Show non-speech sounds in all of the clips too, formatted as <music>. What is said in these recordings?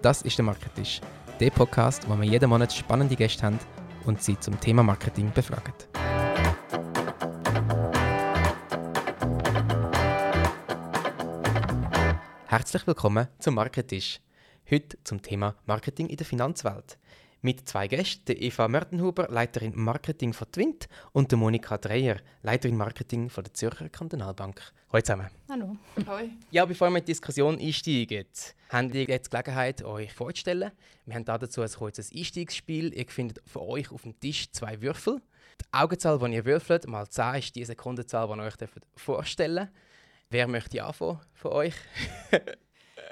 Das ist der Marketisch, der Podcast, wo wir jeden Monat spannende Gäste haben und sie zum Thema Marketing befragen. Herzlich willkommen zum Marketisch. Heute zum Thema Marketing in der Finanzwelt. Mit zwei Gästen, der Eva Mörtenhuber, Leiterin Marketing von Twint und der Monika Dreyer, Leiterin Marketing von der Zürcher Kantonalbank. Hallo zusammen. Hallo. Hoi. Ja, bevor wir in die Diskussion einsteigen, habt ihr jetzt die Gelegenheit, euch vorzustellen. Wir haben dazu ein kurzes Einstiegsspiel. Ihr findet von euch auf dem Tisch zwei Würfel. Die Augenzahl, die ihr würfelt, mal 10 ist die Sekundenzahl, die ihr euch vorstellen dürft. Wer möchte anfangen von euch? <laughs>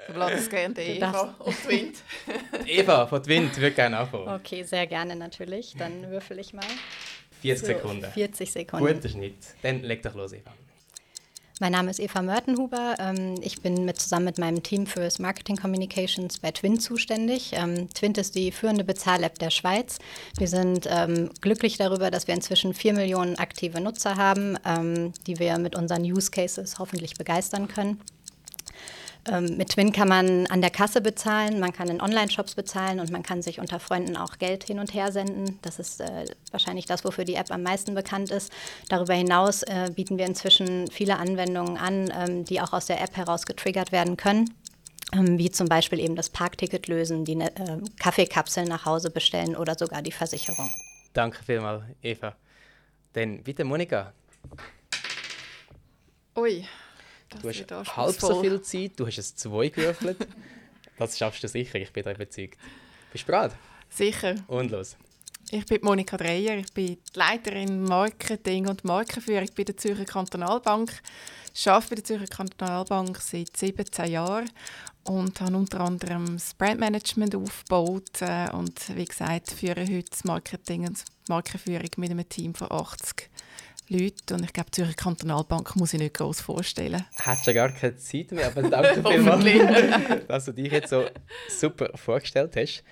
Gerne der Eva und Wind. <laughs> Eva von Wind würde gerne anfangen. Okay, sehr gerne natürlich. Dann würfel ich mal. 40 So, Sekunden. 40 Sekunden. Guter Schnitt. Dann leg doch los, Eva. Mein Name ist Eva Mörtenhuber. Ähm, Ich bin mit, zusammen mit meinem Team fürs Marketing Communications bei Twint zuständig. Ähm, Twint ist die führende Bezahl-App der Schweiz. Wir sind ähm, glücklich darüber, dass wir inzwischen 4 Millionen aktive Nutzer haben, die wir mit unseren Use Cases hoffentlich begeistern können. Ähm, mit Twin kann man an der Kasse bezahlen, man kann in Online-Shops bezahlen und man kann sich unter Freunden auch Geld hin und her senden. Das ist äh, wahrscheinlich das, wofür die App am meisten bekannt ist. Darüber hinaus äh, bieten wir inzwischen viele Anwendungen an, ähm, die auch aus der App heraus getriggert werden können. Ähm, wie zum Beispiel eben das Parkticket lösen, die äh, Kaffeekapseln nach Hause bestellen oder sogar die Versicherung. Danke vielmals, Eva. Dann bitte, Monika. Ui. Das Du hast halb so viel Zeit, du hast es zwei gewürfelt. das schaffst du sicher, ich bin da überzeugt. Bist du bereit? Sicher. Und los. Ich bin Monika Dreyer, ich bin die Leiterin Marketing und Markenführung bei der Zürcher Kantonalbank. Ich arbeite bei der Zürcher Kantonalbank seit 17 Jahren und habe unter anderem das Brandmanagement aufgebaut äh, und wie gesagt führe heute das Marketing und Markenführung mit einem Team von 80 Leuten und ich glaube, die Zürcher Kantonalbank muss ich nicht groß vorstellen. Hat schon gar keine Zeit mehr, aber danke <laughs> vielmals, <laughs> dass du dich jetzt so super vorgestellt hast.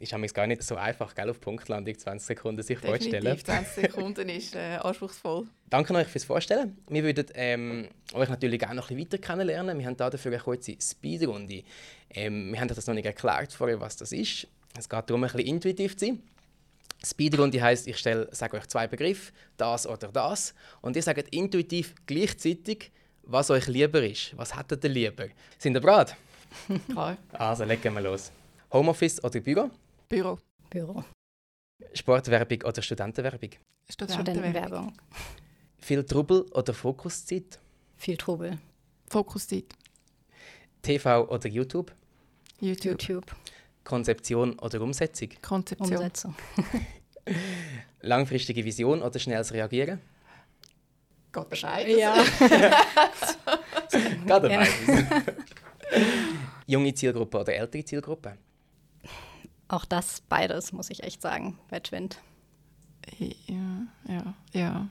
Ist nämlich gar nicht so einfach, gell, auf Punktlandung 20 Sekunden sich. Definitiv, 20 Sekunden ist äh, anspruchsvoll. Danke euch fürs Vorstellen. Wir würden ähm, euch natürlich gerne noch ein bisschen weiter kennenlernen. Wir haben da dafür eine kurze Speedrunde. Ähm, wir haben das noch nicht erklärt vorher, was das ist. Es geht darum, ein bisschen intuitiv zu sein. Speedrunde heisst, ich stelle, sage euch zwei Begriffe, das oder das. Und ihr sagt intuitiv gleichzeitig, was euch lieber ist. Was hättet ihr lieber? Sind ihr bereit? <laughs> Klar. Also legen wir los. Homeoffice oder Büro? Büro. Büro, Sportwerbung oder Studentenwerbung? Studentenwerbung. Studentenwerbung, Viel Trubel oder Fokuszeit? viel Trubel, Fokuszeit. TV oder YouTube? YouTube. YouTube, Konzeption oder Umsetzung? Konzeption. Umsetzung. <laughs> Langfristige Vision oder schnelles Reagieren? Gott Bescheid. Ja. <laughs> Gerade Ja. beides. <laughs> Junge Zielgruppe oder ältere Zielgruppe? Auch das beides, muss ich echt sagen, bei Twint. Ja, ja, ja.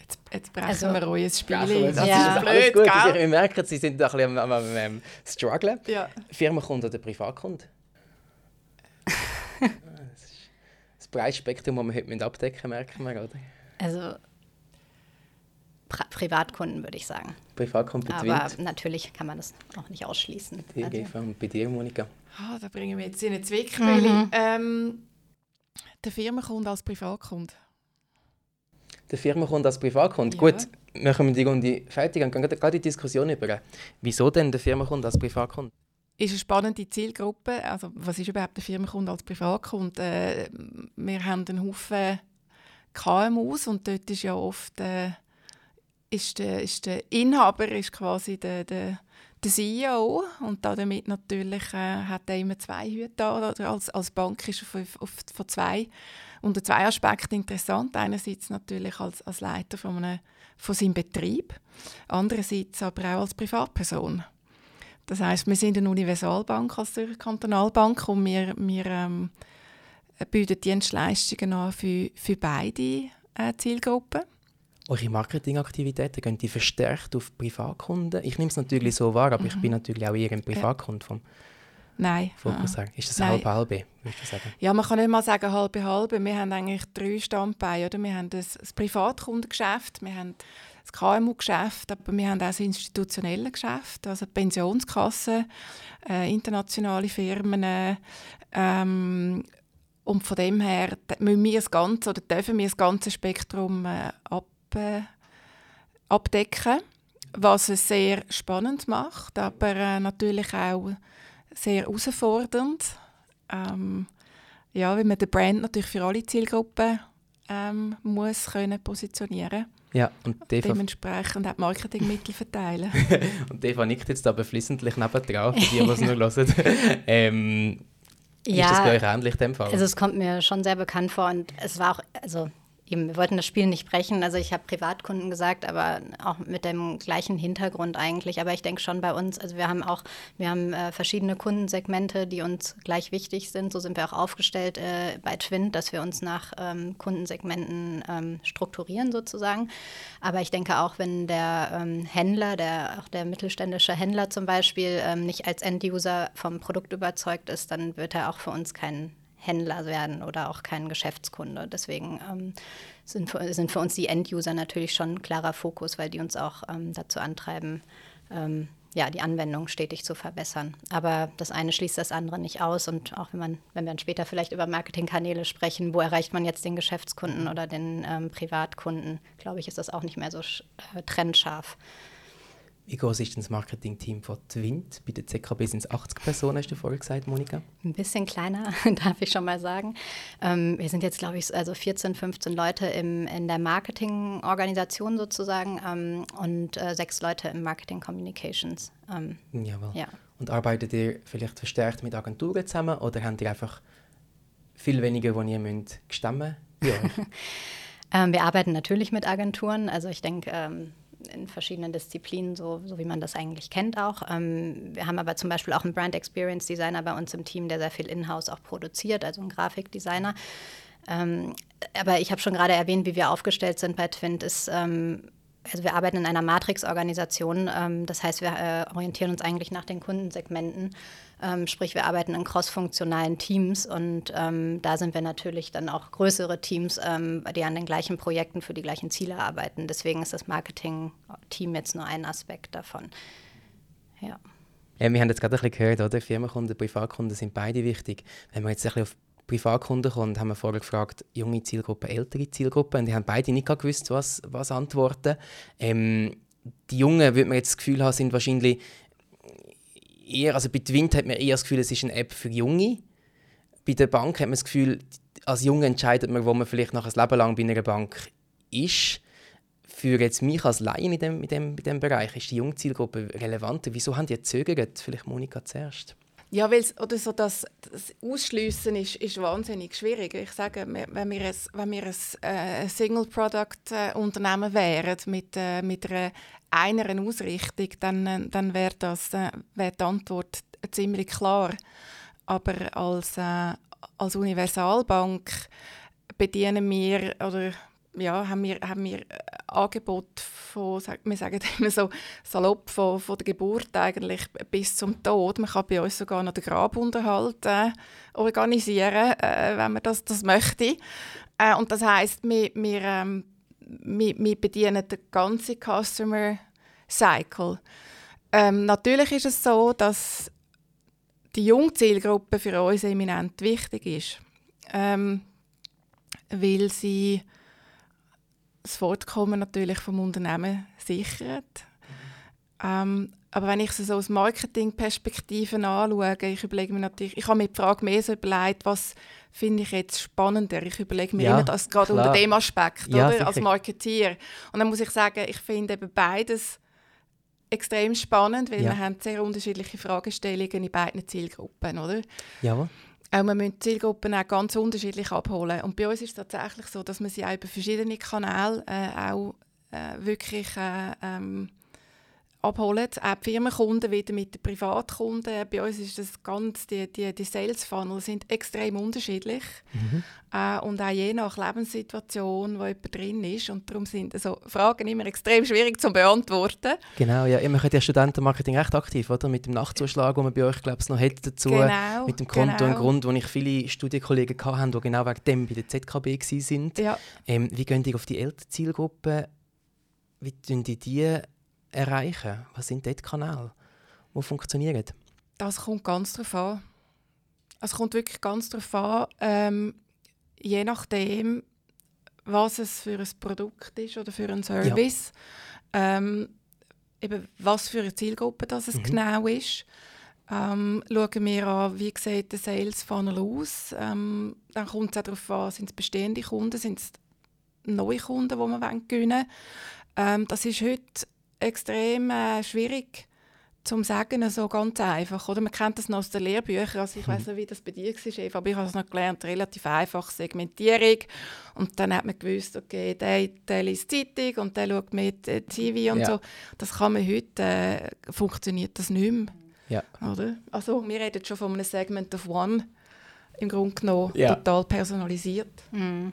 Jetzt, jetzt brechen Also- wir ein Spiel. Das Das Ja. ist alles blöd, gut. gell? Ich merke, Sie sind ein bisschen am, am, am, am strugglen. Ja. Firmenkunde oder Privatkunde? Das ist das breite Spektrum, das wir heute mit abdecken merken wir, oder? Also Pri Privatkunden würde ich sagen. Privatkunde Aber betwint. natürlich kann man das auch nicht ausschließen. Die Also, und bei dir, Monika? Ah, da bringen wir jetzt in eine Zwickmühle. Mhm. Ähm, der Firmenkunde als Privatkunde. Der Firmenkunde als Privatkunde. Ja. Gut, wir die Runde fertig und gehen gerade gerade in die Diskussion über. Wieso denn der Firmenkunde als Privatkunde? Ist eine spannende Zielgruppe. Also, was ist überhaupt der Firmenkunde als Privatkunde? Äh, wir haben einen Haufen KMUs und dort ist ja oft äh, ist der, ist der Inhaber ist quasi der, der, der CEO und damit natürlich äh, hat er immer zwei Hüte an, als, als Bank ist er auf, von zwei unter zwei Aspekten interessant. Einerseits natürlich als, als Leiter von, einem, von seinem Betrieb, andererseits aber auch als Privatperson. Das heißt, wir sind eine Universalbank als Zürcher Kantonalbank und wir, wir ähm, bieten Dienstleistungen an für, für beide äh, Zielgruppen. Eure Marketingaktivitäten gehen die verstärkt auf Privatkunden? Ich nehme es natürlich so wahr, aber ich bin natürlich auch eher ein Privatkunde vom Nein. Fokus ah. sagen. Ist das halbe halbe, würdest du sagen? Ja, man kann nicht mal sagen halbe halbe. Wir haben eigentlich drei Standbeine. Oder? Wir haben das, das Privatkundengeschäft, wir haben das KMU-Geschäft, aber wir haben auch das institutionelle Geschäft, also Pensionskassen, äh, internationale Firmen. Ähm, und von dem her müssen wir das ganze, oder dürfen wir das ganze Spektrum äh, ab, äh, abdecken, was es sehr spannend macht, aber äh, natürlich auch sehr herausfordernd. Ähm, ja, weil man den Brand natürlich für alle Zielgruppen ähm, muss können positionieren ja, und Eva dementsprechend auch Marketingmittel verteilen. <laughs> und Eva nickt jetzt aber flissentlich nebendran, für die, die es nur hören. <laughs> ähm, ja, ist das bei euch ähnlich dem Fall? Also es kommt mir schon sehr bekannt vor und es war auch, also eben, wir wollten das Spiel nicht brechen. Also ich habe Privatkunden gesagt, aber auch mit dem gleichen Hintergrund eigentlich. Aber ich denke schon bei uns, also wir haben auch, wir haben äh, verschiedene Kundensegmente, die uns gleich wichtig sind. So sind wir auch aufgestellt äh, bei Twin, dass wir uns nach ähm, Kundensegmenten ähm, strukturieren sozusagen. Aber ich denke auch, wenn der ähm, Händler, der auch der mittelständische Händler zum Beispiel, ähm, nicht als Enduser vom Produkt überzeugt ist, dann wird er auch für uns kein Händler werden oder auch kein Geschäftskunde. Deswegen ähm, sind, für, sind, für, uns die End-User natürlich schon ein klarer Fokus, weil die uns auch ähm, dazu antreiben, ähm, ja, die Anwendung stetig zu verbessern. Aber das eine schließt das andere nicht aus. Und auch wenn man, wenn wir dann später vielleicht über Marketingkanäle sprechen, wo erreicht man jetzt den Geschäftskunden oder den ähm, Privatkunden, glaube ich, ist das auch nicht mehr so äh, trennscharf. Wie groß ist das Marketing-Team von Twint? Bei der ZKB sind es 80 Personen, hast du vorher gesagt, Monika? Ein bisschen kleiner, <laughs> darf ich schon mal sagen. Ähm, wir sind jetzt, glaube ich, also 14, 15 Leute im, in der Marketing-Organisation sozusagen ähm, und äh, sechs Leute im Marketing Communications. Ähm, Jawohl. Ja. Und arbeitet ihr vielleicht verstärkt mit Agenturen zusammen oder habt ihr einfach viel weniger, wo ihr müsst stemmen <laughs> ähm, Wir arbeiten natürlich mit Agenturen. Also ich denke, ähm, in verschiedenen Disziplinen, so, so wie man das eigentlich kennt auch. Ähm, wir haben aber zum Beispiel auch einen Brand Experience Designer bei uns im Team, der sehr viel in-house auch produziert, also ein Grafikdesigner. Ähm, aber ich habe schon gerade erwähnt, wie wir aufgestellt sind bei Twint, ist ähm, also wir arbeiten in einer Matrix-Organisation. Ähm, das heißt, wir äh, orientieren uns eigentlich nach den Kundensegmenten. Ähm, sprich, wir arbeiten in crossfunktionalen Teams und ähm, da sind wir natürlich dann auch größere Teams, ähm, die an den gleichen Projekten für die gleichen Ziele arbeiten. Deswegen ist das Marketing-Team jetzt nur ein Aspekt davon. Ja. Ja, wir haben jetzt gerade ein bisschen gehört, oder? Firmenkunden, Privatkunden sind beide wichtig. Wenn man jetzt ein bisschen auf Privatkunden kommt, haben wir vorher gefragt, junge Zielgruppe, ältere Zielgruppe, und die haben beide nicht gewusst, was, was antworten. Ähm, die Jungen, würde man jetzt das Gefühl haben, sind wahrscheinlich eher, also bei Twint hat man eher das Gefühl, es ist eine App für Junge. Bei der Bank hat man das Gefühl, als Junge entscheidet man, wo man vielleicht noch ein Leben lang bei einer Bank ist. Für jetzt mich als Laien in dem, in dem, in dem Bereich ist die Jungzielgruppe relevanter. Wieso haben die gezögert? Vielleicht Monika zuerst. Ja, weil oder so das, das Ausschliessen ist, ist wahnsinnig schwierig. Ich sage, wenn wir ein, wenn wir ein äh, Single-Product-Unternehmen wären mit, äh, mit einer einer Ausrichtung, dann, dann wäre das äh, die Antwort ziemlich klar. Aber als, äh, als Universalbank bedienen wir oder ja, haben wir, haben wir Angebot von, wir sagen immer so salopp, von, von der Geburt eigentlich bis zum Tod. Man kann bei uns sogar noch den Grabunterhalt äh, organisieren, äh, wenn man das, das möchte. Äh, und das heisst, wir, wir, ähm, wir, wir bedienen den ganzen Customer Cycle. Ähm, natürlich ist es so, dass die Jungzielgruppe für uns eminent wichtig ist, ähm, weil sie das Fortkommen natürlich vom Unternehmen sichert. Ähm, aber wenn ich es so aus Marketingperspektiven anschaue, ich überlege mir natürlich, ich habe mir die Frage mehr so überlegt, was finde ich jetzt spannender. Ich überlege mir ja, immer das gerade unter dem Aspekt, ja, oder? als Marketier. Und dann muss ich sagen, ich finde eben beides extrem spannend, weil ja. wir haben sehr unterschiedliche Fragestellungen in beiden Zielgruppen, oder? Ja. Auch wir müssen Zielgruppen auch ganz unterschiedlich abholen. Und bei uns ist es tatsächlich so, dass man sie auch über verschiedene Kanäle äh, auch äh, wirklich äh, ähm, abholen. Auch die Firmenkunden wieder mit den Privatkunden. Bei uns ist das ganz, die, die, die Sales Funnel sind extrem unterschiedlich. Mhm. Äh, und auch je nach Lebenssituation, wo jemand drin ist. Und darum sind also Fragen immer extrem schwierig zu beantworten. Genau, ja. Ihr macht ja Studentenmarketing recht aktiv, oder? Mit dem Nachtzuschlag, den man bei euch, glaube ich, noch hat dazu. Genau, mit dem Konto genau. und Grund, wo ich viele Studienkollegen hatte, die genau wegen dem bei der ZKB waren. Ja. Ähm, wie gehen die auf die ältere Zielgruppe wie tun die die erreichen? Was sind dort die Kanäle, die funktionieren? Das kommt ganz darauf an. Es kommt wirklich ganz darauf an, ähm, je nachdem, was es für ein Produkt ist oder für einen Service, ja. ähm, eben was für eine Zielgruppe das es mhm. genau ist. Ähm, schauen wir an, wie sieht der Sales Funnel aus. Ähm, dann kommt es auch darauf an, sind es bestehende Kunden, sind es neue Kunden, die man gewinnen wollen. Ähm, das ist heute extrem äh, schwierig zum Sagen so ganz einfach. Oder man kennt das noch aus den Lehrbüchern. Also ich weiß nicht, wie das bei dir war, Eva, aber ich habe es noch gelernt, relativ einfach Segmentierung. Und dann hat man gewusst, okay, der, der liest Zeitung und der schaut mit äh, TV und ja. so. Das kann man heute, äh, funktioniert das nicht mehr. Ja. Oder? Also wir reden schon von einem Segment of One, im Grunde genommen ja. total personalisiert. Mhm.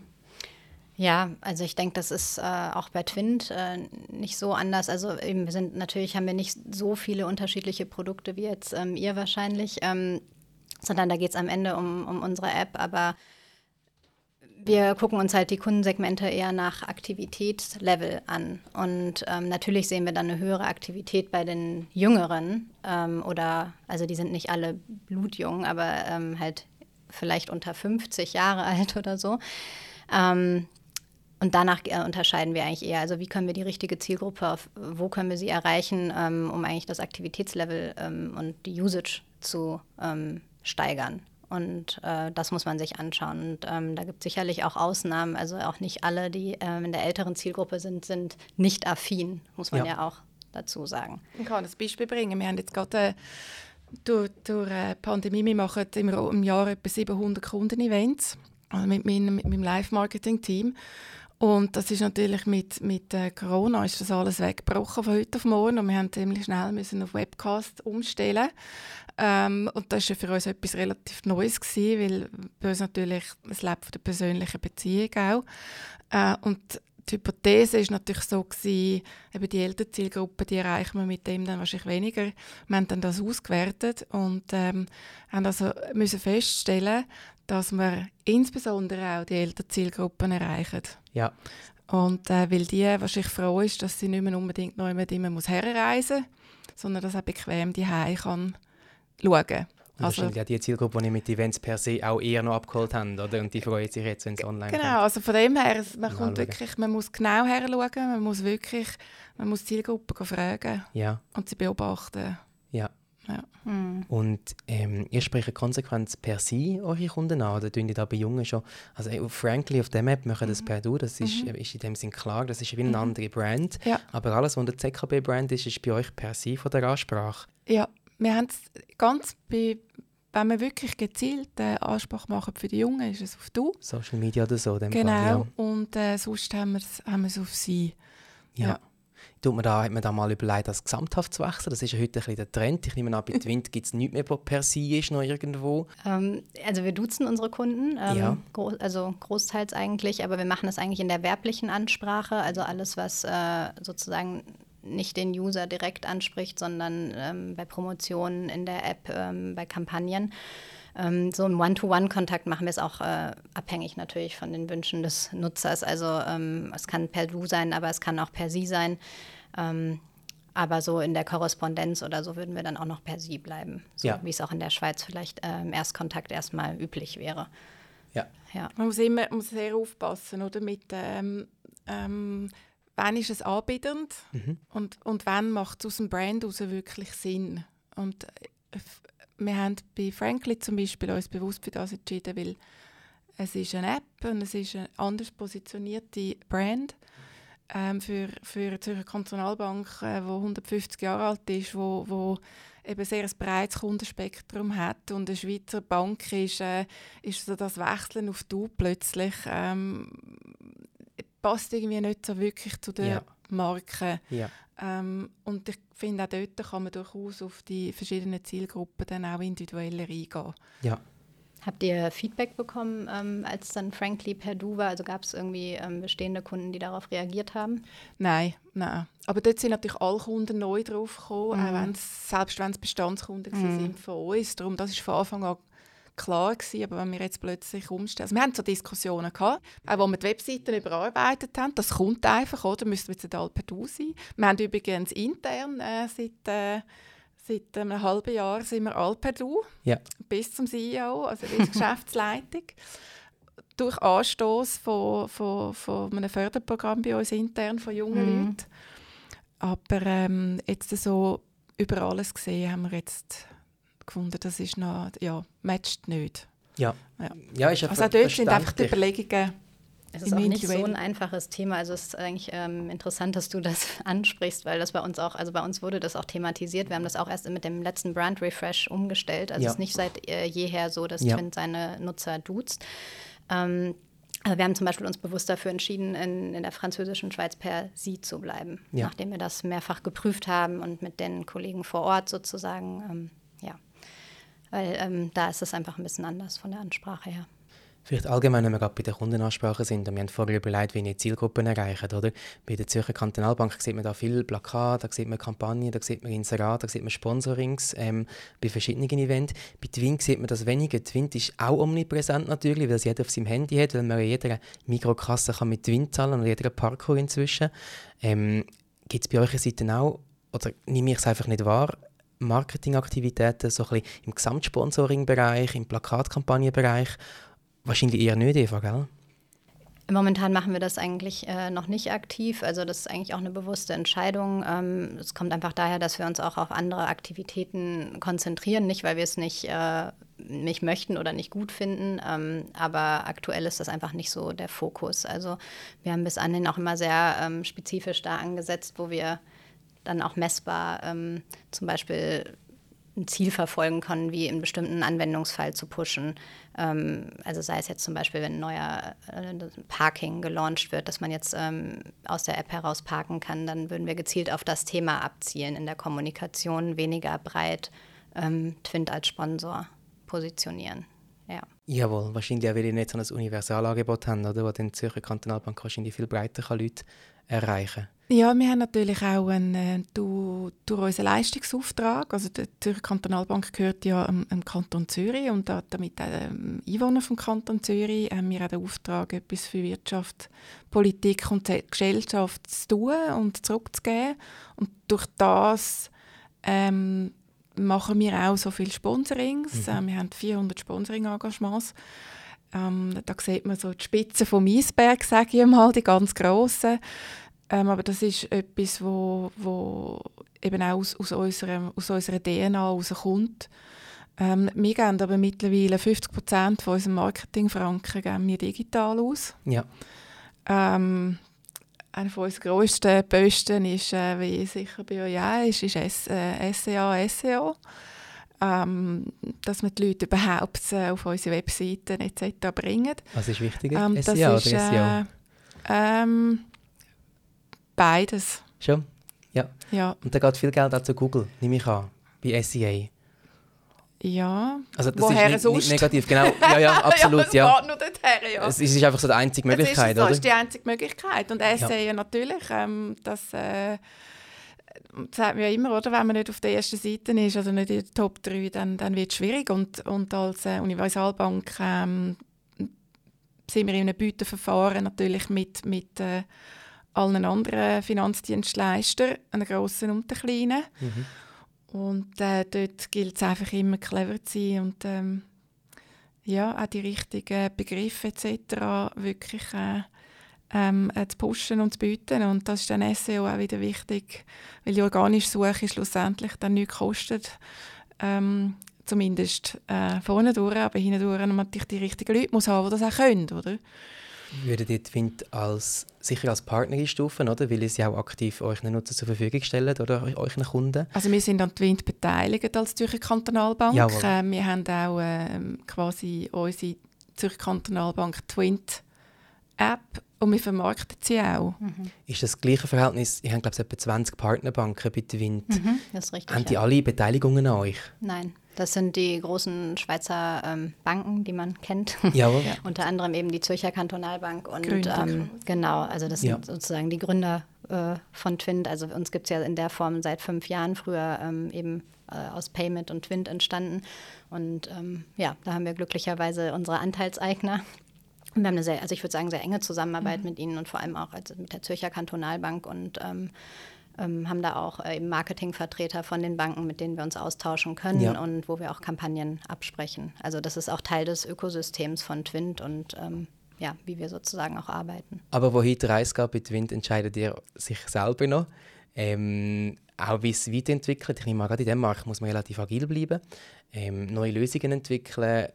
Ja, also ich denke, das ist äh, auch bei Twint äh, nicht so anders. Also eben, wir sind natürlich haben wir nicht so viele unterschiedliche Produkte wie jetzt ähm, ihr wahrscheinlich, ähm, sondern da geht es am Ende um, um unsere App, aber wir gucken uns halt die Kundensegmente eher nach Aktivitätslevel an. Und ähm, natürlich sehen wir dann eine höhere Aktivität bei den Jüngeren ähm, oder, also die sind nicht alle blutjung, aber ähm, halt vielleicht unter 50 Jahre <laughs> alt oder so. Ähm, und danach äh, unterscheiden wir eigentlich eher, also wie können wir die richtige Zielgruppe, auf, wo können wir sie erreichen, ähm, um eigentlich das Aktivitätslevel ähm, und die Usage zu ähm, steigern. Und äh, das muss man sich anschauen. Und ähm, da gibt es sicherlich auch Ausnahmen. Also auch nicht alle, die ähm, in der älteren Zielgruppe sind, sind nicht affin, muss man ja, ja auch dazu sagen. Ich kann ein Beispiel bringen. Wir haben jetzt gerade äh, durch, durch äh, Pandemie, wir machen im, im Jahr etwa 700 Kundenevents also mit, meinem, mit meinem Live-Marketing-Team. Und das ist natürlich mit, mit äh, Corona ist das alles weggebrochen von heute auf morgen und wir haben ziemlich schnell müssen auf Webcast umstellen. Ähm, und das war für uns etwas relativ Neues gewesen, weil bei uns natürlich lebt von der persönlichen Beziehung auch. Äh, und die Hypothese ist natürlich so gewesen, eben die ältere Zielgruppe, die erreichen wir mit dem dann wahrscheinlich weniger. Wir haben dann das ausgewertet und ähm, haben also müssen feststellen, dass wir insbesondere auch die älteren Zielgruppen erreichen. Ja. Und äh, weil die wahrscheinlich froh ist, dass sie nicht mehr unbedingt noch immer herreisen muss, sondern dass er bequem die kann schauen kann. Also, ja die Zielgruppe, die mit Events per se auch eher noch abgeholt haben, oder? Und die freuen sich jetzt, wenn es online Genau, kommt. also von dem her, man, kommt wirklich, man muss genau her schauen, man muss wirklich, man muss die Zielgruppe fragen ja. und sie beobachten. Ja. Ja. Mhm. Und ähm, ihr sprecht konsequent per Sie eure Kunden an oder tun die da bei Jungen schon? Also äh, frankly, auf der Map machen das mhm. per Du, das ist, mhm. ist in dem Sinn klar, das ist wie eine mhm. andere Brand. Ja. Aber alles, was der ZKB-Brand ist, ist bei euch per Sie von der Ansprache. Ja, wir haben es ganz bei wenn wir wirklich gezielt äh, Ansprache machen für die Jungen, ist es auf du. Social Media oder so. Genau. Fall, ja. Und äh, sonst haben wir es haben auf sie. Ja. ja. Tut man da, hat man da mal überlegt, das gesamthaft zu wechseln? Das ist ja heute ein bisschen der Trend. Ich nehme an, bei Twint <laughs> gibt es nichts mehr, was per se ist, noch irgendwo. Ähm, also wir duzen unsere Kunden, ähm, ja. gro also großteils eigentlich, aber wir machen das eigentlich in der werblichen Ansprache. Also alles, was äh, sozusagen nicht den User direkt anspricht, sondern ähm, bei Promotionen in der App, ähm, bei Kampagnen. Ähm, so im One-to-One-Kontakt machen wir es auch äh, abhängig natürlich von den Wünschen des Nutzers. Also ähm, es kann per Du sein, aber es kann auch per Sie sein. Ähm, aber so in der Korrespondenz oder so würden wir dann auch noch per Sie bleiben. So ja. wie es auch in der Schweiz vielleicht äh, im Erstkontakt erstmal üblich wäre. Ja. ja. Man muss immer muss sehr aufpassen, oder? Mit ähm, ähm, wann ist es anbietend mhm. und, und wann macht es aus dem Brand heraus wirklich Sinn. Und äh, wir haben bei Frankly zum Beispiel uns bewusst für das entschieden, weil es ist eine App und es ist eine anders positionierte Brand ähm, für, für die Zürcher Kantonalbank, die äh, 150 Jahre alt ist, wo, wo eben sehr ein breites Kundenspektrum hat und eine Schweizer Bank ist, äh, ist so das Wechseln auf «Du» plötzlich ähm, passt irgendwie nicht so wirklich zu der ja. Marke. Ja. Ähm, und ich finde, auch dort kann man durchaus auf die verschiedenen Zielgruppen dann auch individueller eingehen. Ja. Habt ihr Feedback bekommen, ähm, als dann Frankly per Du war? Also gab es irgendwie ähm, bestehende Kunden, die darauf reagiert haben? Nein, nein. Aber dort sind natürlich alle Kunden neu drauf gekommen, mhm. auch wenn's, selbst wenn es Bestandskunden mhm. sind von uns. Darum, das ist von Anfang an klar gewesen, aber wenn wir jetzt plötzlich umstellen, also wir haben so Diskussionen gehabt, auch wo wir die Webseiten überarbeitet haben, das kommt einfach, oder? Müssen wir jetzt all per Du sein. Wir haben übrigens intern äh, seit, äh, seit einem halben Jahr sind wir all per Du, ja. bis zum CEO, also bis zur <laughs> Geschäftsleitung. Durch Anstoß von, von, von einem Förderprogramm bei uns intern von jungen mhm. Leuten. Aber ähm, jetzt so über alles gesehen haben wir jetzt gefunden, das ist noch, ja, matcht nicht. Ja. ja. ja ist also auch dort sind einfach die Überlegungen. Es ist auch nicht so ein einfaches Thema. Also es ist eigentlich ähm, interessant, dass du das <laughs> ansprichst, weil das bei uns auch, also bei uns wurde das auch thematisiert. Wir haben das auch erst mit dem letzten Brand Refresh umgestellt. Also ja. es ist nicht seit äh, jeher so, dass ja. Twint seine Nutzer duzt. Ähm, also wir haben zum Beispiel uns bewusst dafür entschieden, in, in der französischen Schweiz per Sie zu bleiben, ja. nachdem wir das mehrfach geprüft haben und mit den Kollegen vor Ort sozusagen, ähm, ja. Weil ähm, da ist es einfach ein bisschen anders von der Ansprache her. Vielleicht allgemein, wenn wir gerade bei der Kundenansprache sind, und wir haben vorher überlegt, wie wir Zielgruppen erreichen, oder? Bei der Zürcher Kantonalbank sieht man da viele Plakate, da sieht man Kampagnen, da sieht man Inserate, da sieht man Sponsorings ähm, bei verschiedenen Events. Bei Twint sieht man das weniger. Twint ist auch omnipräsent natürlich, weil es jeder auf seinem Handy hat, weil man in jeder Mikrokasse kann mit Twint zahlen und jeder Parkour inzwischen. Ähm, Gibt es bei euch Seiten auch, oder nehme ich es einfach nicht wahr, Marketingaktivitäten so ein bisschen im Gesamtsponsoring-Bereich, im Plakatkampagnenbereich Wahrscheinlich eher nicht, Eva, gell? Momentan machen wir das eigentlich äh, noch nicht aktiv. Also das ist eigentlich auch eine bewusste Entscheidung. Ähm, es kommt einfach daher, dass wir uns auch auf andere Aktivitäten konzentrieren. Nicht, weil wir es nicht, äh, nicht möchten oder nicht gut finden. Ähm, aber aktuell ist das einfach nicht so der Fokus. Also wir haben bis anhin auch immer sehr ähm, spezifisch da angesetzt, wo wir dann auch messbar ähm, zum Beispiel ein Ziel verfolgen können, wie einen bestimmten Anwendungsfall zu pushen. Ähm, also sei es jetzt zum Beispiel, wenn ein neuer äh, Parking gelauncht wird, dass man jetzt ähm, aus der App heraus parken kann, dann würden wir gezielt auf das Thema abzielen in der Kommunikation, weniger breit ähm, Twint als Sponsor positionieren. Ja. Jawohl, wahrscheinlich auch, weil ihr nicht so ein Universalangebot haben, oder? wo die Zürcher Kantonalbank wahrscheinlich viel breiter kann Leute erreichen kann. Ja, wir haben natürlich auch einen, äh, durch, durch unseren Leistungsauftrag, also die Zürcher Kantonalbank gehört ja dem, dem Kanton Zürich und damit auch dem Einwohner vom Kanton Zürich haben wir auch den Auftrag, etwas für Wirtschaft, Politik und Gesellschaft zu tun und zurückzugeben. Und durch das ähm, machen wir auch so viele Sponsorings. Mhm. Äh, wir haben 400 Sponsoring-Engagements. Ähm, da sieht man so die Spitze vom Eisberg, sage ich mal, die ganz grossen. Ähm, aber das ist etwas, wo, wo eben auch aus, aus, unserem, aus unserer DNA herauskommt. Ähm, wir geben aber mittlerweile 50 Prozent von unserem Marketingfranken geben wir digital aus. Ja. Ähm, einer von unseren grössten Posten ist, äh, wie sicher bei euch auch ist, ist S, äh, SEA, SEO. Ähm, dass wir die Leute überhaupt äh, auf unsere Webseiten etc. bringen. Was ist wichtiger, ähm, SEA oder SEO? Äh, ähm, Beides. Schon? Ja. ja. Und da geht viel Geld auch zu Google, nehme ich an, bei SEA. Ja. Also das Woher ist nicht, nicht, negativ, genau. <laughs> Ja, ja, <laughs> absolut. ja, es ja. nur dorthin, ja. Es ist einfach so die einzige Möglichkeit, es ist, oder? Das ist die einzige Möglichkeit. Und SEA ja. natürlich, ähm, das, äh, das sagt man ja immer, oder? wenn man nicht auf der ersten Seite ist, also nicht in der Top 3, dann, dann wird es schwierig. Und, und als äh, Universalbank ähm, sind wir in einem Bieterverfahren natürlich mit, mit äh, allen anderen Finanzdienstleistern, einen grossen und einen kleinen. Mhm. Und äh, dort gilt es einfach immer clever zu sein und ähm, ja, auch die richtigen Begriffe etc. wirklich äh, ähm, äh, zu pushen und zu bieten. Und das ist dann SEO auch wieder wichtig, weil die organische Suche schlussendlich dann nichts kostet. Ähm, zumindest äh, vorne durch, aber hinten durch man natürlich die richtigen Leute muss haben, die das auch können, oder? Würdet ihr Twint als, sicher als Partner einstufen, oder? weil ihr sie auch aktiv euch Nutzer zur Verfügung stellt oder euch Kunden? Also wir sind an Twint beteiligt als Zürcher Kantonalbank. Äh, wir haben auch äh, quasi unsere Zürcher Kantonalbank Twint App und wir vermarkten sie auch. Mhm. Ist das gleiche Verhältnis? Ich habe glaube ich etwa 20 Partnerbanken bei Twint. Mhm, das ist richtig. Haben die ja. alle Beteiligungen an euch? Nein. Das sind die großen Schweizer ähm, Banken, die man kennt. <laughs> Jawohl. Unter anderem eben die Zürcher Kantonalbank und ähm, genau, also das sind ja. sozusagen die Gründer äh, von Twint. Also uns gibt es ja in der Form seit fünf Jahren, früher ähm, eben äh, aus Payment und Twint entstanden. Und ähm, ja, da haben wir glücklicherweise unsere Anteilseigner. Und wir haben eine sehr, also ich würde sagen, sehr enge Zusammenarbeit mhm. mit ihnen und vor allem auch also mit der Zürcher Kantonalbank und ähm, haben da auch äh, Marketingvertreter von den Banken, mit denen wir uns austauschen können ja. und wo wir auch Kampagnen absprechen. Also das ist auch Teil des Ökosystems von Twint und ähm, ja, wie wir sozusagen auch arbeiten. Aber wo heute Reise geht bei Twint, entscheidet ihr sich selber noch. Ähm, auch wie es weiterentwickelt. Ich mal, gerade in diesem Markt muss man relativ agil bleiben, ähm, neue Lösungen entwickeln,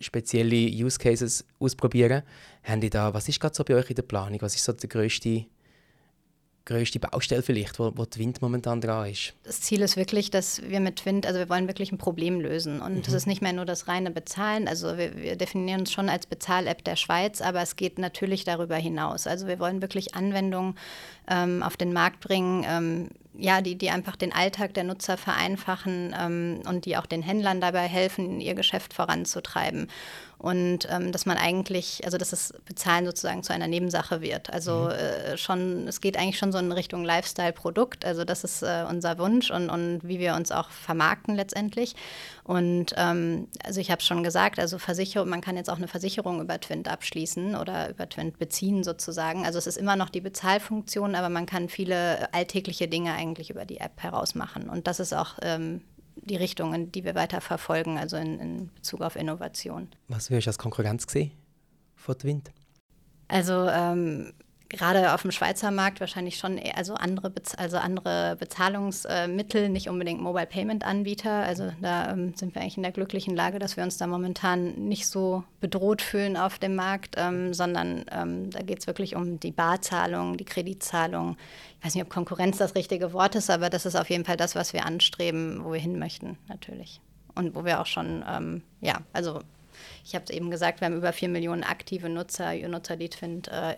spezielle Use Cases ausprobieren. Haben die da, was ist gerade so bei euch in der Planung? Was ist so der größte größte Baustelle vielleicht, wo, wo Wind momentan dran ist? Das Ziel ist wirklich, dass wir mit Wind, also wir wollen wirklich ein Problem lösen. Und es mhm. ist nicht mehr nur das reine Bezahlen. Also wir, wir definieren uns schon als Bezahl-App der Schweiz, aber es geht natürlich darüber hinaus. Also wir wollen wirklich Anwendungen ähm, auf den Markt bringen, ähm, ja, die, die einfach den Alltag der Nutzer vereinfachen ähm, und die auch den Händlern dabei helfen, ihr Geschäft voranzutreiben und ähm, dass man eigentlich, also dass das Bezahlen sozusagen zu einer Nebensache wird. Also mhm. äh, schon, es geht eigentlich schon so in Richtung Lifestyle-Produkt. Also das ist äh, unser Wunsch und, und wie wir uns auch vermarkten letztendlich. Und ähm, also ich habe es schon gesagt, also Versicherung, man kann jetzt auch eine Versicherung über Twint abschließen oder über Twint beziehen sozusagen. Also es ist immer noch die Bezahlfunktion, aber man kann viele alltägliche Dinge eigentlich über die App heraus machen. Und das ist auch ähm, die Richtung, in die wir weiter verfolgen, also in, in Bezug auf Innovation. Was würdest du als Konkurrenz sehen von Wind? Also ähm, gerade auf dem Schweizer Markt wahrscheinlich schon eher, also andere, Bez also andere Bezahlungsmittel, nicht unbedingt Mobile Payment Anbieter. Also da ähm, sind wir eigentlich in der glücklichen Lage, dass wir uns da momentan nicht so bedroht fühlen auf dem Markt, ähm, sondern ähm, da geht es wirklich um die Barzahlung, die Kreditzahlung. Ich weiß nicht, ob Konkurrenz das richtige Wort ist, aber das ist auf jeden Fall das, was wir anstreben, wo wir hin möchten, natürlich. Und wo wir auch schon, ähm, ja, also ich habe es eben gesagt, wir haben über vier Millionen aktive Nutzer, Nutzer, die Twint äh,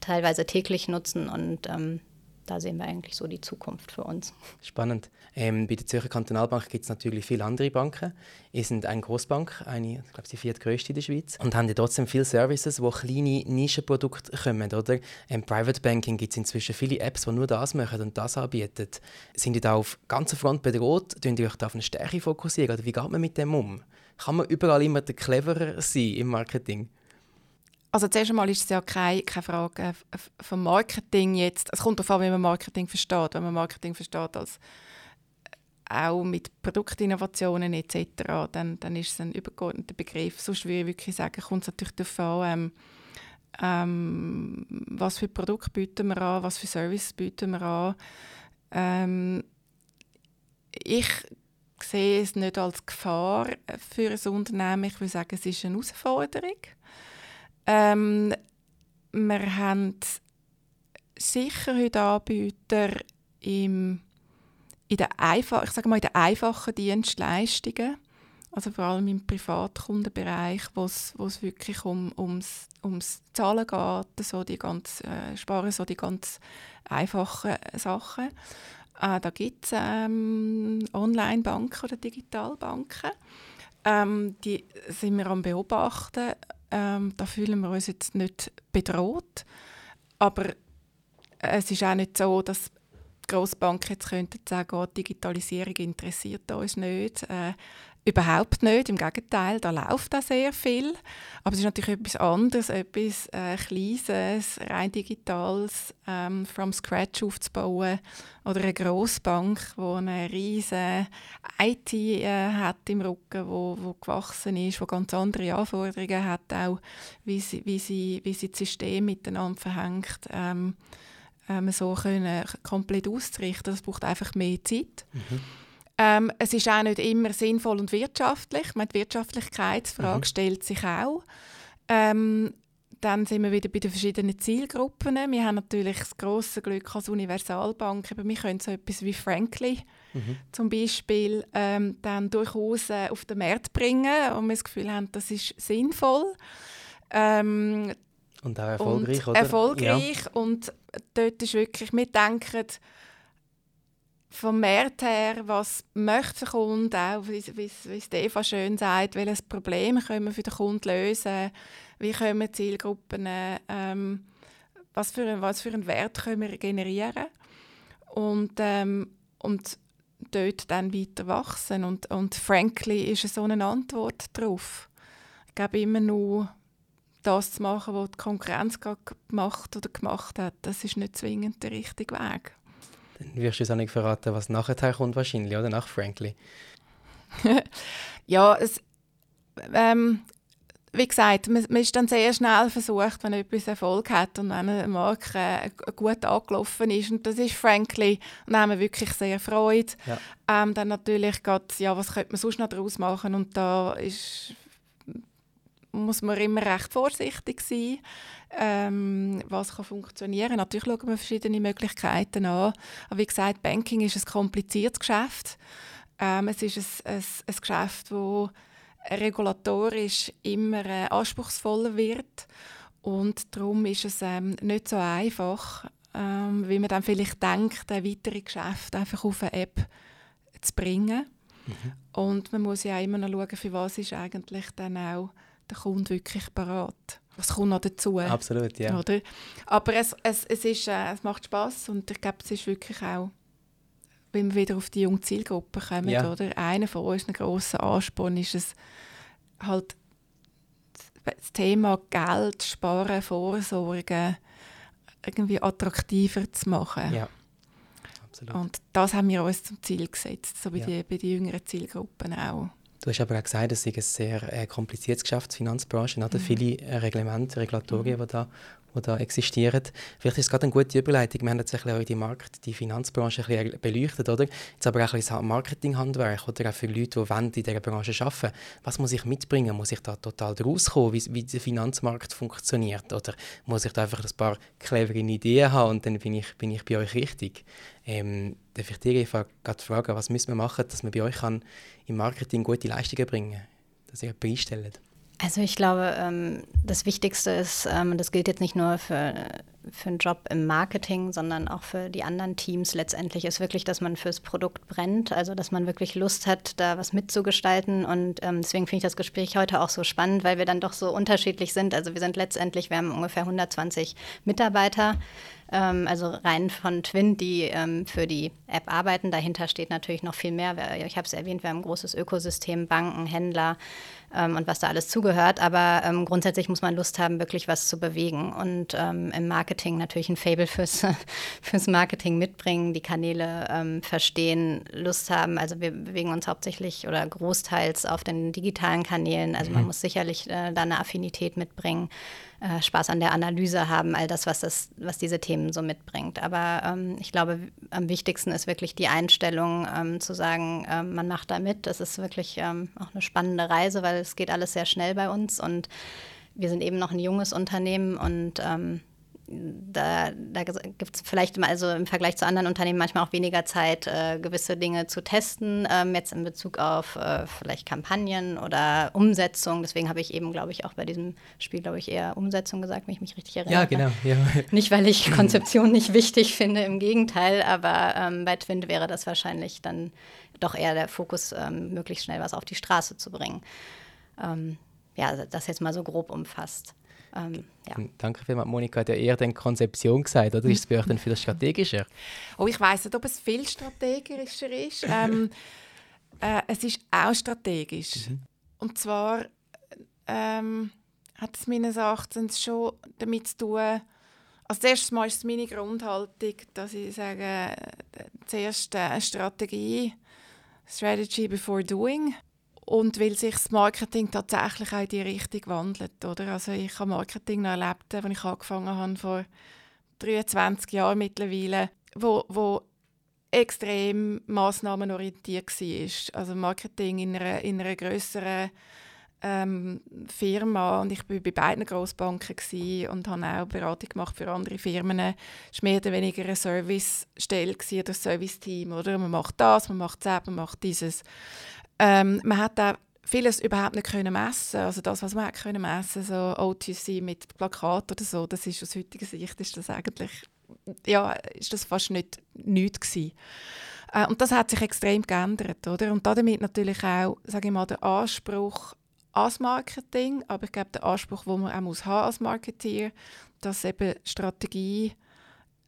teilweise täglich nutzen und ähm, da sehen wir eigentlich so die Zukunft für uns. Spannend. Ähm, bei der Zürcher Kantonalbank gibt es natürlich viele andere Banken. Ihr seid eine Großbank, eine, ich glaube, die viertgrößte in der Schweiz. Und haben ja trotzdem viele Services, wo kleine Nischenprodukte kommen, oder? Im ähm, Private Banking gibt es inzwischen viele Apps, die nur das machen und das anbieten. Sind ihr da auf ganzer Front bedroht? Tun ihr euch da auf eine Stärke fokussieren? Oder wie geht man mit dem um? Kann man überall immer der Cleverer sein im Marketing? Also zuerst einmal ist es ja keine, keine Frage äh, vom Marketing jetzt. Es kommt darauf an, wie man Marketing versteht. Wenn man Marketing versteht als äh, auch mit Produktinnovationen etc., dann, dann ist es ein übergeordneter Begriff. Sonst würde ich wirklich sagen, kommt es natürlich darauf an, ähm, ähm, was für Produkte bieten wir an, was für Services bieten wir an. Ähm, ich sehe es nicht als Gefahr für ein Unternehmen. Ich würde sagen, es ist eine Herausforderung. Ähm, wir haben sicher heute Anbieter im, in, der einfach, ich sage mal, in den einfachen Dienstleistungen, also vor allem im Privatkundenbereich, wo es wirklich um, ums, ums Zahlen geht, so die ganz, äh, sparen, so die ganz einfachen Sachen. Äh, da gibt es ähm, Online-Banken oder Digitalbanken. Ähm, die sind wir am Beobachten. Ähm, da fühlen wir uns jetzt nicht bedroht. Aber es ist auch nicht so, dass Grossbanken jetzt könnten sagen, oh, Digitalisierung interessiert uns nicht. Äh, Überhaupt nicht, im Gegenteil, da läuft auch sehr viel. Aber es ist natürlich etwas anderes, etwas äh, Kleines, rein Digitales, ähm, from scratch aufzubauen. Oder eine Grossbank, die eine riesige IT äh, hat im Rücken, wo, wo gewachsen ist, wo ganz andere Anforderungen hat, auch wie sie, wie sie, wie sie das System miteinander verhängt. Ähm, ähm, so können komplett auszurichten. Das braucht einfach mehr Zeit. Mhm. Ähm, es ist auch nicht immer sinnvoll und wirtschaftlich. Meine, die Wirtschaftlichkeitsfrage mhm. stellt sich auch. Ähm, dann sind wir wieder bei den verschiedenen Zielgruppen. Wir haben natürlich das große Glück als Universalbank, aber wir können so etwas wie Frankly mhm. zum Beispiel ähm, dann durchaus äh, auf den Markt bringen und wir das Gefühl haben, das ist sinnvoll. Ähm, und auch erfolgreich, und oder? Erfolgreich ja. und dort ist wirklich, wir denken, vom Markt her, was möchte der Kunde, auch wie, wie Eva schön sagt, welches Problem können wir für den Kunden lösen, wie können wir Zielgruppen, ähm, was, für, was für einen Wert können wir generieren und, ähm, und dort dann weiter wachsen. Und, und frankly ist so eine Antwort darauf. Ich glaube immer nur das zu machen, was die Konkurrenz gerade gemacht oder gemacht hat, das ist nicht zwingend der richtige Weg. Dann wirst du uns auch nicht verraten, was nachher kommt wahrscheinlich, oder? Nach Frankly. <laughs> ja, es, ähm, wie gesagt, man, man, ist dann sehr schnell versucht, wenn etwas Erfolg hat und wenn eine Marke äh, gut angelaufen ist. Und das ist Frankly. Und da haben wir wirklich sehr Freude. Ja. Ähm, dann natürlich geht ja, was könnte man sonst noch daraus machen? Und da ist, muss man immer recht vorsichtig sein, ähm, was kann funktionieren. Natürlich schauen wir verschiedene Möglichkeiten an. Aber wie gesagt, Banking ist ein kompliziertes Geschäft. Ähm, es ist ein, ein, ein Geschäft, das regulatorisch immer äh, anspruchsvoller wird. Und darum ist es ähm, nicht so einfach, ähm, wie man dann vielleicht denkt, ein weitere Geschäft einfach auf eine App zu bringen. Mhm. Und man muss ja auch immer noch schauen, für was ist eigentlich dann auch der Kunde wirklich bereit. Was kommt noch dazu? Absolut, ja. Oder? Aber es, es, es, ist, äh, es macht Spaß und ich glaube, es ist wirklich auch wenn wir wieder auf die junge Zielgruppe kommen, ja. oder? Einer von uns, ein grosser Ansporn, ist es halt das Thema Geld, Sparen, Vorsorgen irgendwie attraktiver zu machen. Ja. Absolut. Und das haben wir uns zum Ziel gesetzt, so bei, ja. bei den jüngeren Zielgruppen auch. Du hast aber auch gesagt, es ist ein sehr äh, kompliziertes Geschäft, die Finanzbranche. Mhm. Viele Reglemente, Regulatorien, mhm. die da die da existieren. Vielleicht ist es gerade eine gute Überleitung. Wir haben jetzt ein bisschen die Markt-, die Finanzbranche ein bisschen beleuchtet, oder? Jetzt aber auch ein bisschen das Marketinghandwerk oder auch für Leute, die in dieser Branche arbeiten Was muss ich mitbringen? Muss ich da total rauskommen, wie, wie der Finanzmarkt funktioniert? Oder muss ich da einfach ein paar clevere Ideen haben und dann bin ich, bin ich bei euch richtig? Ähm, darf ich dir gerade fragen, was müssen wir machen, dass wir bei euch kann im Marketing gute Leistungen bringen kann? Dass ihr jemanden einstellt? Also ich glaube, ähm, das Wichtigste ist, ähm, das gilt jetzt nicht nur für, für einen Job im Marketing, sondern auch für die anderen Teams letztendlich, ist wirklich, dass man fürs Produkt brennt, also dass man wirklich Lust hat, da was mitzugestalten. Und ähm, deswegen finde ich das Gespräch heute auch so spannend, weil wir dann doch so unterschiedlich sind. Also wir sind letztendlich, wir haben ungefähr 120 Mitarbeiter also rein von Twin, die ähm, für die App arbeiten. Dahinter steht natürlich noch viel mehr. Ich habe es erwähnt, wir haben ein großes Ökosystem, Banken, Händler ähm, und was da alles zugehört. Aber ähm, grundsätzlich muss man Lust haben, wirklich was zu bewegen und ähm, im Marketing natürlich ein Fable fürs, <laughs> fürs Marketing mitbringen, die Kanäle ähm, verstehen, Lust haben. Also wir bewegen uns hauptsächlich oder großteils auf den digitalen Kanälen. Also man mhm. muss sicherlich äh, da eine Affinität mitbringen äh, Spaß an der Analyse haben, all das, was, das, was diese Themen so mitbringt. Aber ähm, ich glaube, am wichtigsten ist wirklich die Einstellung, ähm, zu sagen, ähm, man macht da mit. Das ist wirklich ähm, auch eine spannende Reise, weil es geht alles sehr schnell bei uns und wir sind eben noch ein junges Unternehmen und ähm, da, da gibt es vielleicht mal, also im Vergleich zu anderen Unternehmen manchmal auch weniger Zeit, äh, gewisse Dinge zu testen, ähm, jetzt in Bezug auf äh, vielleicht Kampagnen oder Umsetzung. Deswegen habe ich eben, glaube ich, auch bei diesem Spiel, glaube ich, eher Umsetzung gesagt, wenn ich mich richtig erinnere. Ja, genau. Ja. <laughs> Nicht, weil ich Konzeption nicht wichtig finde, im Gegenteil, aber ähm, bei Twint wäre das wahrscheinlich dann doch eher der Fokus, ähm, möglichst schnell was auf die Straße zu bringen. Ähm, ja, das jetzt mal so grob umfasst. Ähm, ja. Danke vielmals, Monika. Hat ja eher den Konzeption gesagt, oder ist es bei euch dann viel strategischer? <laughs> Oh, ich weiß nicht, ob es viel strategischer ist. ähm, äh, es ist auch strategisch. Mhm. Und zwar ähm, hat es meines Erachtens schon damit zu tun, als erstes Mal ist es meine Grundhaltung, dass ich sage, äh, zuerst eine Strategie, Strategy before doing und weil sich das Marketing tatsächlich auch in die Richtung wandelt. Oder? Also ich habe Marketing noch erlebt, als ich angefangen habe vor 23 Jahren mittlerweile, wo, wo extrem massnahmenorientiert war. Also Marketing in einer, in einer grösseren ähm, Firma und ich war bei beiden Grossbanken und habe auch Beratung gemacht für andere Firmen. Es war mehr oder weniger eine Servicestelle oder ein Serviceteam. Man macht das, man macht das, man macht dieses. Ähm, man hat auch vieles überhaupt nicht können messen. Also das, was man können messen, so OTC mit Plakat oder so, das ist aus heutiger Sicht ist das eigentlich ja, ist das fast nicht nichts. Äh, und das hat sich extrem geändert, oder? Und damit natürlich auch, sage ich mal, der Anspruch als Marketing, aber ich glaube, der Anspruch, den man auch muss haben als Marketeer, dass eben Strategie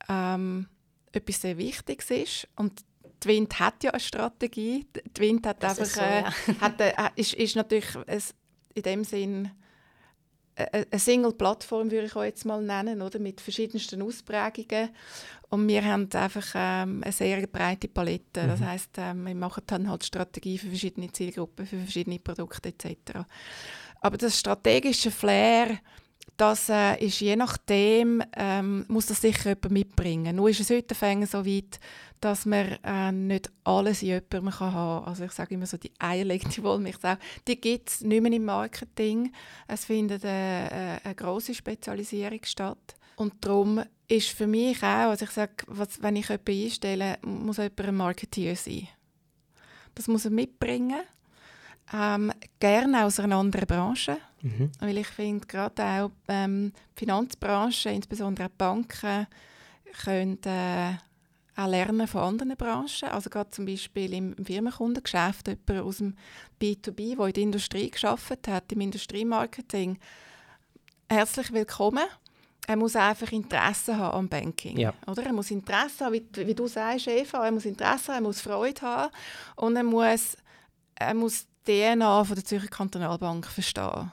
ähm, etwas sehr Wichtiges ist und Wind hat ja eine Strategie. Die Wind hat das einfach, ist, so, äh, ja. <laughs> hat, äh, ist, ist natürlich in dem Sinn eine Single-Plattform, würde ich auch jetzt mal nennen, oder? mit verschiedensten Ausprägungen. Und wir haben einfach ähm, eine sehr breite Palette. Mhm. Das heißt, ähm, wir machen dann halt Strategie für verschiedene Zielgruppen, für verschiedene Produkte etc. Aber das strategische Flair, das äh, ist je nachdem, ähm, muss das sicher jemand mitbringen. Nur ist es heute so weit, dass man äh, nicht alles in jemandem kann haben kann. Also ich sage immer so, die eierlegende Wollmilchsau, die gibt es nicht mehr im Marketing. Es findet eine, äh, eine grosse Spezialisierung statt. Und darum ist für mich auch, also ich sage, was, wenn ich jemanden einstelle, muss jemand ein Marketeer sein. Das muss er mitbringen. Ähm, gerne aus einer anderen Branche. Mhm. Weil ich finde, gerade auch ähm, die Finanzbranche, insbesondere auch die Banken, können äh, auch lernen von anderen Branchen. Also gerade zum Beispiel im Firmenkundengeschäft, jemand aus dem B2B, der in der Industrie geschafft hat, im Industriemarketing. Herzlich willkommen. Er muss einfach Interesse haben am Banking. Ja. Oder? Er muss Interesse haben, wie, wie du sagst, Eva, er muss Interesse haben, er muss Freude haben und er muss, er muss DNA von der Zürcher Kantonalbank verstehen.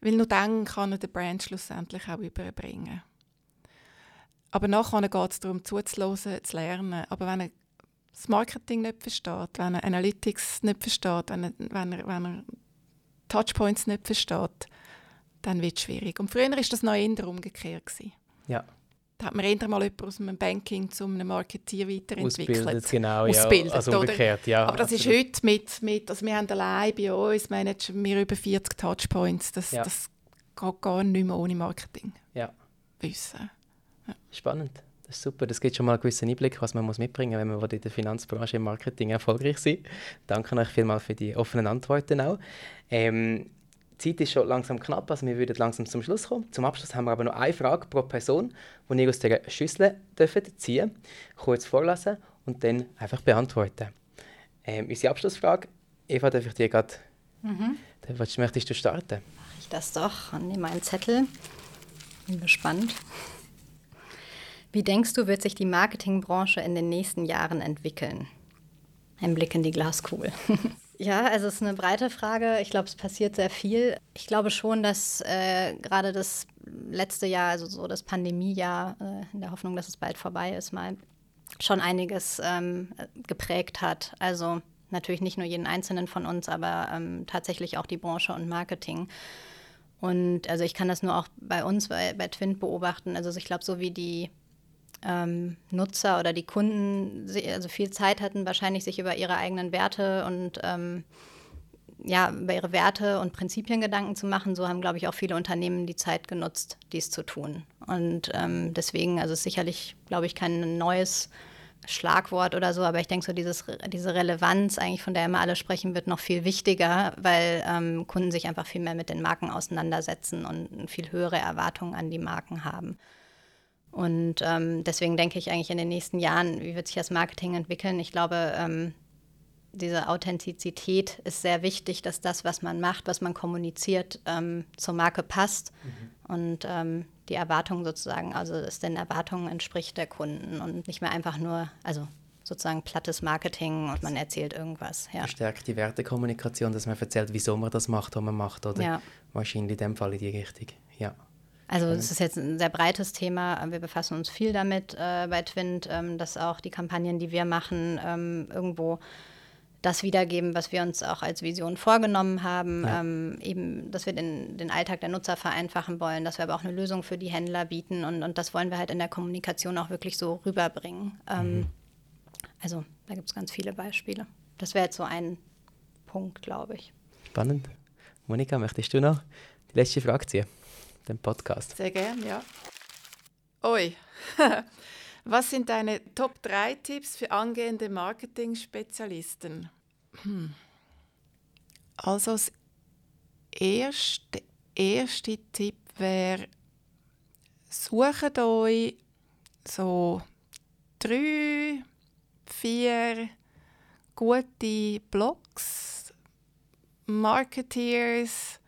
Weil nur dann kann er den Brand schlussendlich auch überbringen. Aber nachher geht es darum, zuzuhören, zu lernen. Aber wenn er das Marketing nicht versteht, wenn er Analytics nicht versteht, wenn er, wenn er, wenn er Touchpoints nicht versteht, dann wird es schwierig. Und früher war das noch eher umgekehrt. Ja. Da hat man eher mal jemanden aus einem Banking zu einem Marketier weiterentwickelt. Ausbildet, genau, Ausbildet, ja. Also umgekehrt, ja. Aber das absolut. ist heute mit, mit, also wir haben allein bei uns managen wir über 40 Touchpoints. Das, ja. das geht gar nicht mehr ohne Marketing. Ja. Wissen. Spannend. Das ist super. Das gibt schon mal einen gewissen Einblick, was man muss mitbringen muss, wenn man in der Finanzbranche im Marketing erfolgreich sein Danke euch vielmals für die offenen Antworten auch. Ähm, die Zeit ist schon langsam knapp, also wir würden langsam zum Schluss kommen. Zum Abschluss haben wir aber noch eine Frage pro Person, die ihr aus der Schüssel dürfen ziehen kurz vorlesen und dann einfach beantworten. Ähm, unsere Abschlussfrage, Eva, darf ich dir gerade... Mhm. Möchtest du starten? Mache ich das doch. Nehme meinen Zettel. Bin gespannt. Wie denkst du, wird sich die Marketingbranche in den nächsten Jahren entwickeln? Ein Blick in die Glaskugel. <laughs> ja, also es ist eine breite Frage. Ich glaube, es passiert sehr viel. Ich glaube schon, dass äh, gerade das letzte Jahr, also so das Pandemiejahr, äh, in der Hoffnung, dass es bald vorbei ist, mal schon einiges ähm, geprägt hat. Also natürlich nicht nur jeden Einzelnen von uns, aber ähm, tatsächlich auch die Branche und Marketing. Und also ich kann das nur auch bei uns bei, bei Twint beobachten. Also ich glaube, so wie die ähm, Nutzer oder die Kunden also viel Zeit hatten, wahrscheinlich sich über ihre eigenen Werte und ähm, ja, über ihre Werte und Prinzipien Gedanken zu machen. So haben, glaube ich, auch viele Unternehmen die Zeit genutzt, dies zu tun. Und ähm, deswegen, also ist sicherlich, glaube ich, kein neues Schlagwort oder so, aber ich denke so, dieses, diese Relevanz eigentlich, von der immer alle sprechen, wird noch viel wichtiger, weil ähm, Kunden sich einfach viel mehr mit den Marken auseinandersetzen und viel höhere Erwartungen an die Marken haben. Und ähm, deswegen denke ich eigentlich in den nächsten Jahren, wie wird sich das Marketing entwickeln? Ich glaube, ähm, diese Authentizität ist sehr wichtig, dass das, was man macht, was man kommuniziert, ähm, zur Marke passt mhm. und ähm, die Erwartungen sozusagen, also es den Erwartungen entspricht der Kunden und nicht mehr einfach nur, also sozusagen plattes Marketing und man erzählt irgendwas. Ja. Verstärkt die Wertekommunikation, dass man erzählt, wieso man das macht, was man macht, oder? Ja. Wahrscheinlich in dem Fall in die Richtung, ja. Also es ist jetzt ein sehr breites Thema. Wir befassen uns viel damit äh, bei Twint, ähm, dass auch die Kampagnen, die wir machen, ähm, irgendwo das wiedergeben, was wir uns auch als Vision vorgenommen haben. Ja. Ähm, eben, dass wir den, den Alltag der Nutzer vereinfachen wollen, dass wir aber auch eine Lösung für die Händler bieten und, und das wollen wir halt in der Kommunikation auch wirklich so rüberbringen. Ähm, mhm. Also da gibt es ganz viele Beispiele. Das wäre jetzt so ein Punkt, glaube ich. Spannend. Monika, möchtest du noch die letzte Frage ziehen? Den Podcast. Sehr gerne, ja. Oi. <laughs> Was sind deine Top 3 Tipps für angehende Marketing-Spezialisten? Hm. Also, das erste, erste Tipp wäre, sucht euch so drei, vier gute Blogs, Marketeers,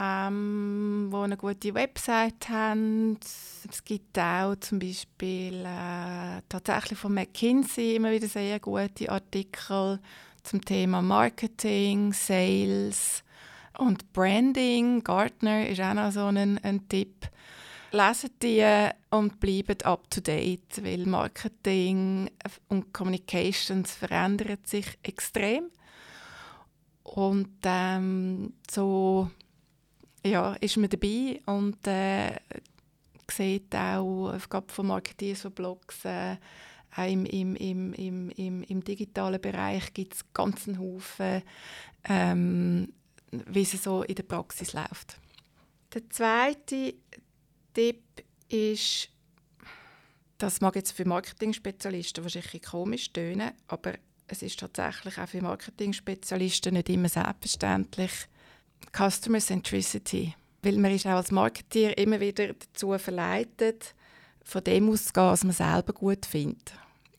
ähm, die eine gute Website haben. Es gibt auch zum Beispiel äh, tatsächlich von McKinsey immer wieder sehr gute Artikel zum Thema Marketing, Sales und Branding. Gartner ist auch noch so ein, ein Tipp. Lesen die und bleiben up to date, weil Marketing und Communications verändern sich extrem. Und ähm, so ja, ist man dabei und äh, sieht auch gerade von Marketeers, von Blogs, äh, auch im, im, im, im, im, im digitalen Bereich gibt es ganzen Haufen, ähm, wie es so in der Praxis läuft. Der zweite Tipp ist, das mag jetzt für Marketing-Spezialisten wahrscheinlich komisch tönen, aber es ist tatsächlich auch für Marketing-Spezialisten nicht immer selbstverständlich, Customer Centricity. Weil man ist auch als Marketeer immer wieder dazu verleitet, von dem auszugehen, was man selber gut findet.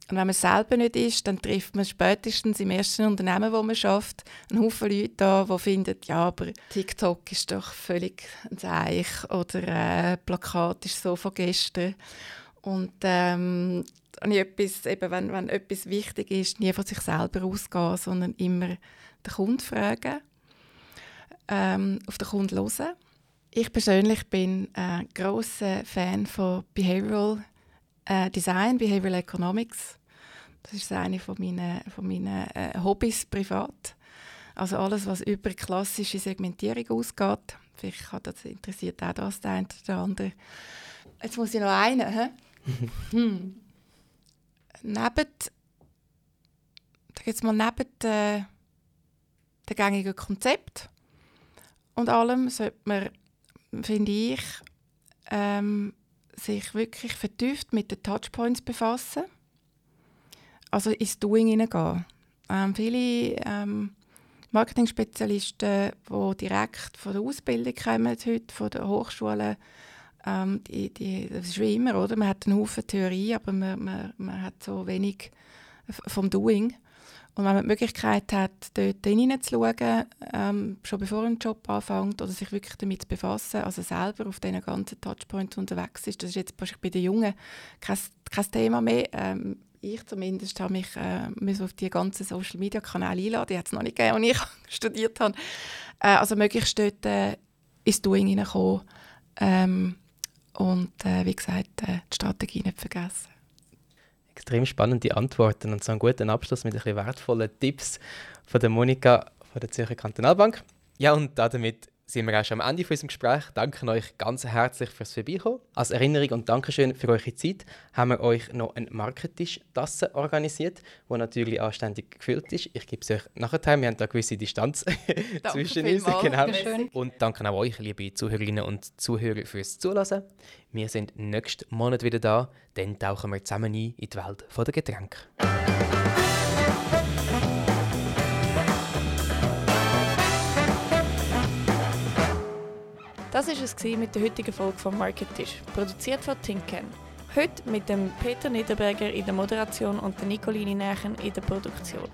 Und wenn man selber nicht ist, dann trifft man spätestens im ersten Unternehmen, wo man schafft, einen Haufen Leute an, die finden, ja, aber TikTok ist doch völlig ein Zeich oder äh, Plakat ist so von gestern. Und ähm, etwas, eben, wenn, wenn etwas wichtig ist, nie von sich selber ausgehen, sondern immer den Kunden fragen ähm, auf den Kunden hören. Ich persönlich bin ein großer Fan von Behavioral äh, Design, Behavioral Economics. Das ist eine von meinen, von meinen äh, Hobbys privat. Also alles, was über klassische Segmentierung ausgeht. Vielleicht hat das interessiert auch das der eine oder andere. Jetzt muss ich noch einen. He? <laughs> hm. Neben, jetzt mal neben äh, den gängigen Konzept und allem sollte man, finde ich, ähm, sich wirklich vertieft mit den Touchpoints befassen. Also ins Doing hineingehen. Ähm, viele ähm, Marketing-Spezialisten, die direkt von der Ausbildung kommen, heute von der Hochschule, ähm, die, die, das ist wie immer, oder? Man hat einen Haufen Theorie, aber man, man, man hat so wenig vom Doing. Und wenn man die Möglichkeit hat, dort hineinzuschauen, ähm, schon bevor ein Job anfängt, oder sich wirklich damit zu befassen, also selber auf diesen ganzen Touchpoints unterwegs ist, das ist jetzt bei den Jungen kein, kein Thema mehr. Ähm, ich zumindest habe mich äh, auf die ganzen Social Media Kanäle einladen. Die hat es noch nicht gegeben, als ich <laughs> studiert habe. Äh, also möglichst dort äh, ins Doing hineinkommen. Ähm, und äh, wie gesagt, äh, die Strategie nicht vergessen extrem spannende Antworten und so einen guten Abschluss mit ein bisschen wertvollen Tipps von der Monika von der Zürcher Kantonalbank. Ja, und damit sind wir auch schon am Ende von unserem Gespräch. Danke euch ganz herzlich fürs Vorbeikommen. Als Erinnerung und Dankeschön für eure Zeit haben wir euch noch eine Marketisch-Tasse organisiert, die natürlich anständig gefüllt ist. Ich gebe es euch nachher. Wir haben da eine gewisse Distanz <laughs> zwischen uns. Genau. Und danke auch euch, liebe Zuhörerinnen und Zuhörer, fürs Zuhören. Wir sind nächsten Monat wieder da. Dann tauchen wir zusammen ein in die Welt der Getränke. Das war es mit der heutigen Folge vom Marketisch, produziert von Tinken. Heute mit dem Peter Niederberger in der Moderation und der Nicoline Nächen in der Produktion.